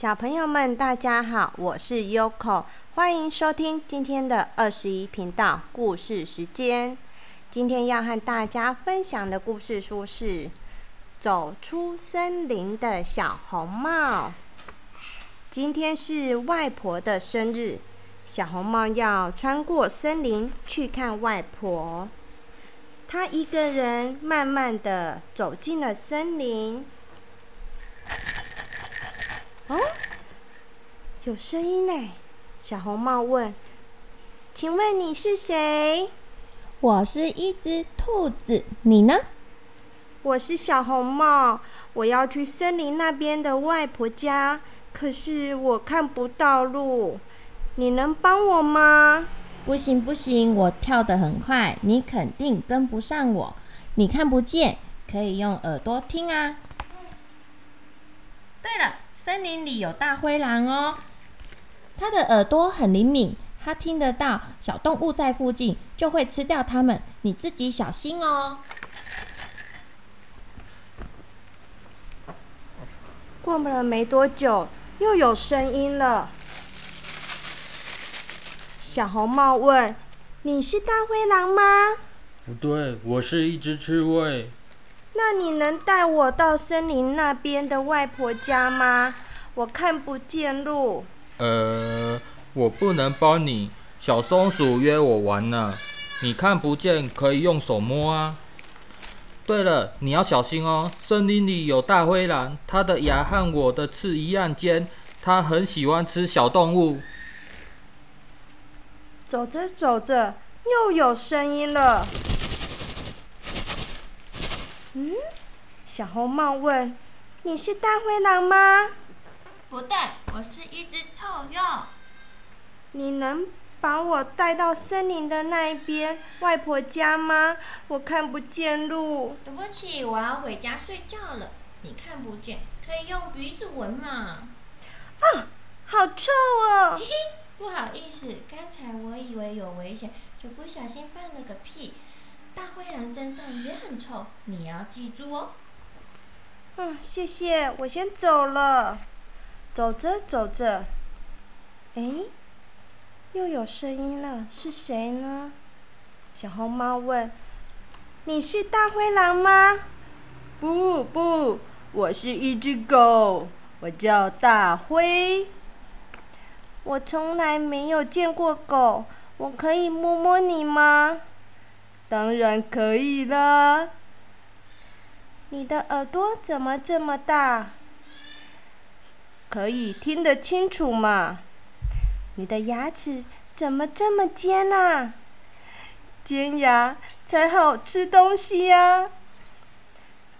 小朋友们，大家好，我是 Yoko，欢迎收听今天的二十一频道故事时间。今天要和大家分享的故事书是《走出森林的小红帽》。今天是外婆的生日，小红帽要穿过森林去看外婆。她一个人慢慢的走进了森林。哦，有声音呢！小红帽问：“请问你是谁？”“我是一只兔子，你呢？”“我是小红帽，我要去森林那边的外婆家，可是我看不到路，你能帮我吗？”“不行不行，我跳得很快，你肯定跟不上我。你看不见，可以用耳朵听啊。”“对了。”森林里有大灰狼哦，它的耳朵很灵敏，它听得到小动物在附近，就会吃掉它们。你自己小心哦。过了没多久，又有声音了。小红帽问：“你是大灰狼吗？”“不对，我是一只刺猬。”那你能带我到森林那边的外婆家吗？我看不见路。呃，我不能帮你。小松鼠约我玩呢。你看不见，可以用手摸啊。对了，你要小心哦。森林里有大灰狼，它的牙和我的刺一样尖，它很喜欢吃小动物。走着走着，又有声音了。嗯，小红帽问：“你是大灰狼吗？”“不对，我是一只臭鼬。”“你能把我带到森林的那一边外婆家吗？我看不见路。”“对不起，我要回家睡觉了。你看不见，可以用鼻子闻嘛。”“啊，好臭哦！”“嘿嘿，不好意思，刚才我以为有危险，就不小心放了个屁。”大灰狼身上也很臭，你要记住哦。嗯，谢谢，我先走了。走着走着，哎，又有声音了，是谁呢？小红帽问：“你是大灰狼吗？”“不不，我是一只狗，我叫大灰。”“我从来没有见过狗，我可以摸摸你吗？”当然可以啦！你的耳朵怎么这么大？可以听得清楚吗？你的牙齿怎么这么尖啊？尖牙才好吃东西呀！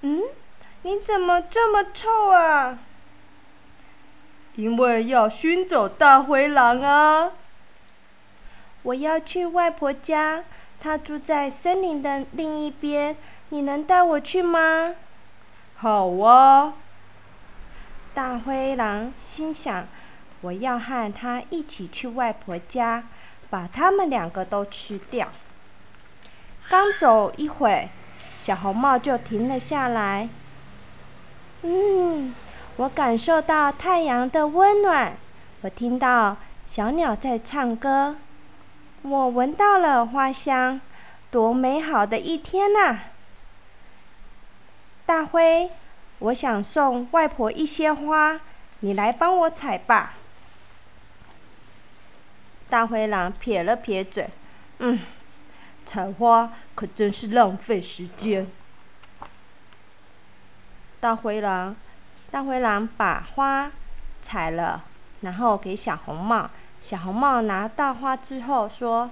嗯，你怎么这么臭啊？因为要熏走大灰狼啊！我要去外婆家。他住在森林的另一边，你能带我去吗？好啊！大灰狼心想：我要和他一起去外婆家，把他们两个都吃掉。刚走一会，小红帽就停了下来。嗯，我感受到太阳的温暖，我听到小鸟在唱歌。我闻到了花香，多美好的一天呐！大灰，我想送外婆一些花，你来帮我采吧。大灰狼撇了撇嘴，嗯，采花可真是浪费时间。大灰狼，大灰狼把花采了，然后给小红帽。小红帽拿到花之后说：“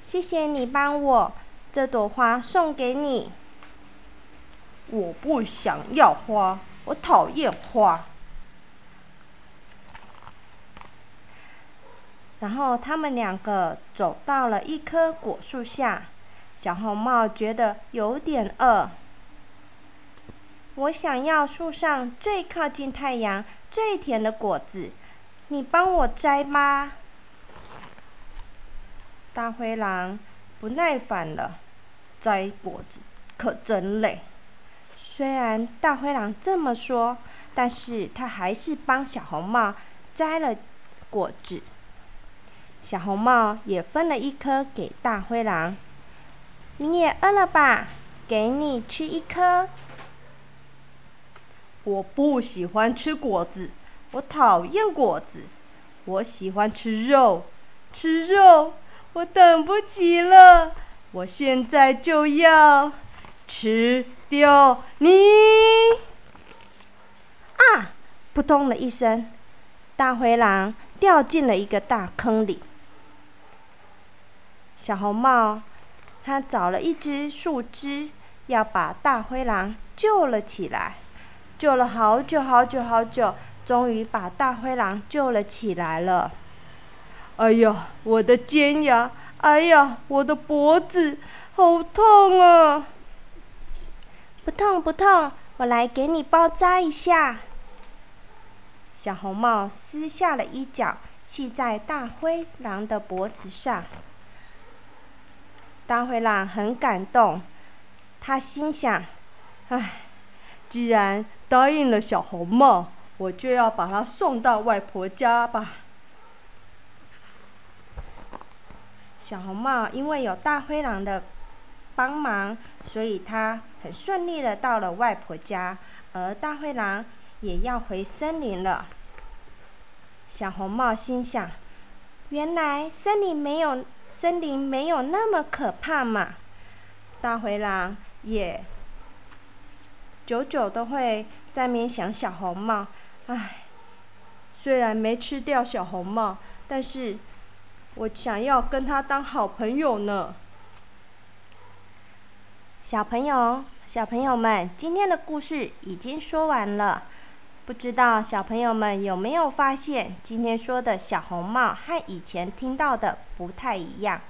谢谢你帮我，这朵花送给你。”我不想要花，我讨厌花。然后他们两个走到了一棵果树下，小红帽觉得有点饿。我想要树上最靠近太阳、最甜的果子，你帮我摘吧。大灰狼不耐烦了，摘果子可真累。虽然大灰狼这么说，但是他还是帮小红帽摘了果子。小红帽也分了一颗给大灰狼。你也饿了吧？给你吃一颗。我不喜欢吃果子，我讨厌果子。我喜欢吃肉，吃肉，我等不及了。我现在就要吃掉你！啊！扑通的一声，大灰狼掉进了一个大坑里。小红帽，他找了一只树枝，要把大灰狼救了起来。救了好久好久好久，终于把大灰狼救了起来了。哎呀，我的尖牙！哎呀，我的脖子，好痛啊！不痛不痛，我来给你包扎一下。小红帽撕下了衣角，系在大灰狼的脖子上。大灰狼很感动，他心想：“唉，既然……”答应了小红帽，我就要把她送到外婆家吧。小红帽因为有大灰狼的帮忙，所以他很顺利的到了外婆家，而大灰狼也要回森林了。小红帽心想：原来森林没有森林没有那么可怕嘛。大灰狼也。久久都会在面想小红帽，唉，虽然没吃掉小红帽，但是我想要跟他当好朋友呢。小朋友，小朋友们，今天的故事已经说完了，不知道小朋友们有没有发现，今天说的小红帽和以前听到的不太一样。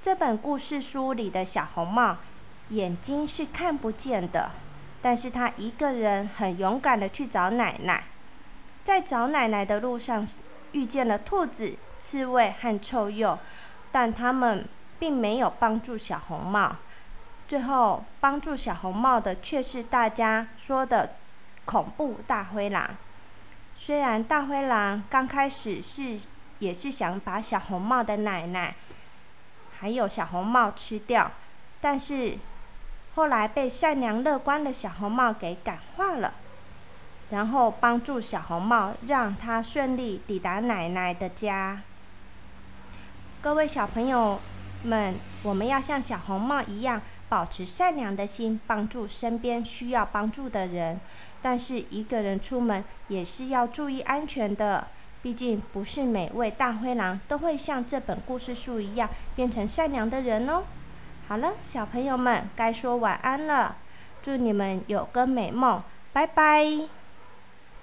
这本故事书里的小红帽，眼睛是看不见的。但是他一个人很勇敢的去找奶奶，在找奶奶的路上遇见了兔子、刺猬和臭鼬，但他们并没有帮助小红帽。最后帮助小红帽的却是大家说的恐怖大灰狼。虽然大灰狼刚开始是也是想把小红帽的奶奶还有小红帽吃掉，但是。后来被善良乐观的小红帽给感化了，然后帮助小红帽，让他顺利抵达奶奶的家。各位小朋友们，我们要像小红帽一样，保持善良的心，帮助身边需要帮助的人。但是一个人出门也是要注意安全的，毕竟不是每位大灰狼都会像这本故事书一样变成善良的人哦。好了，小朋友们，该说晚安了。祝你们有个美梦，拜拜。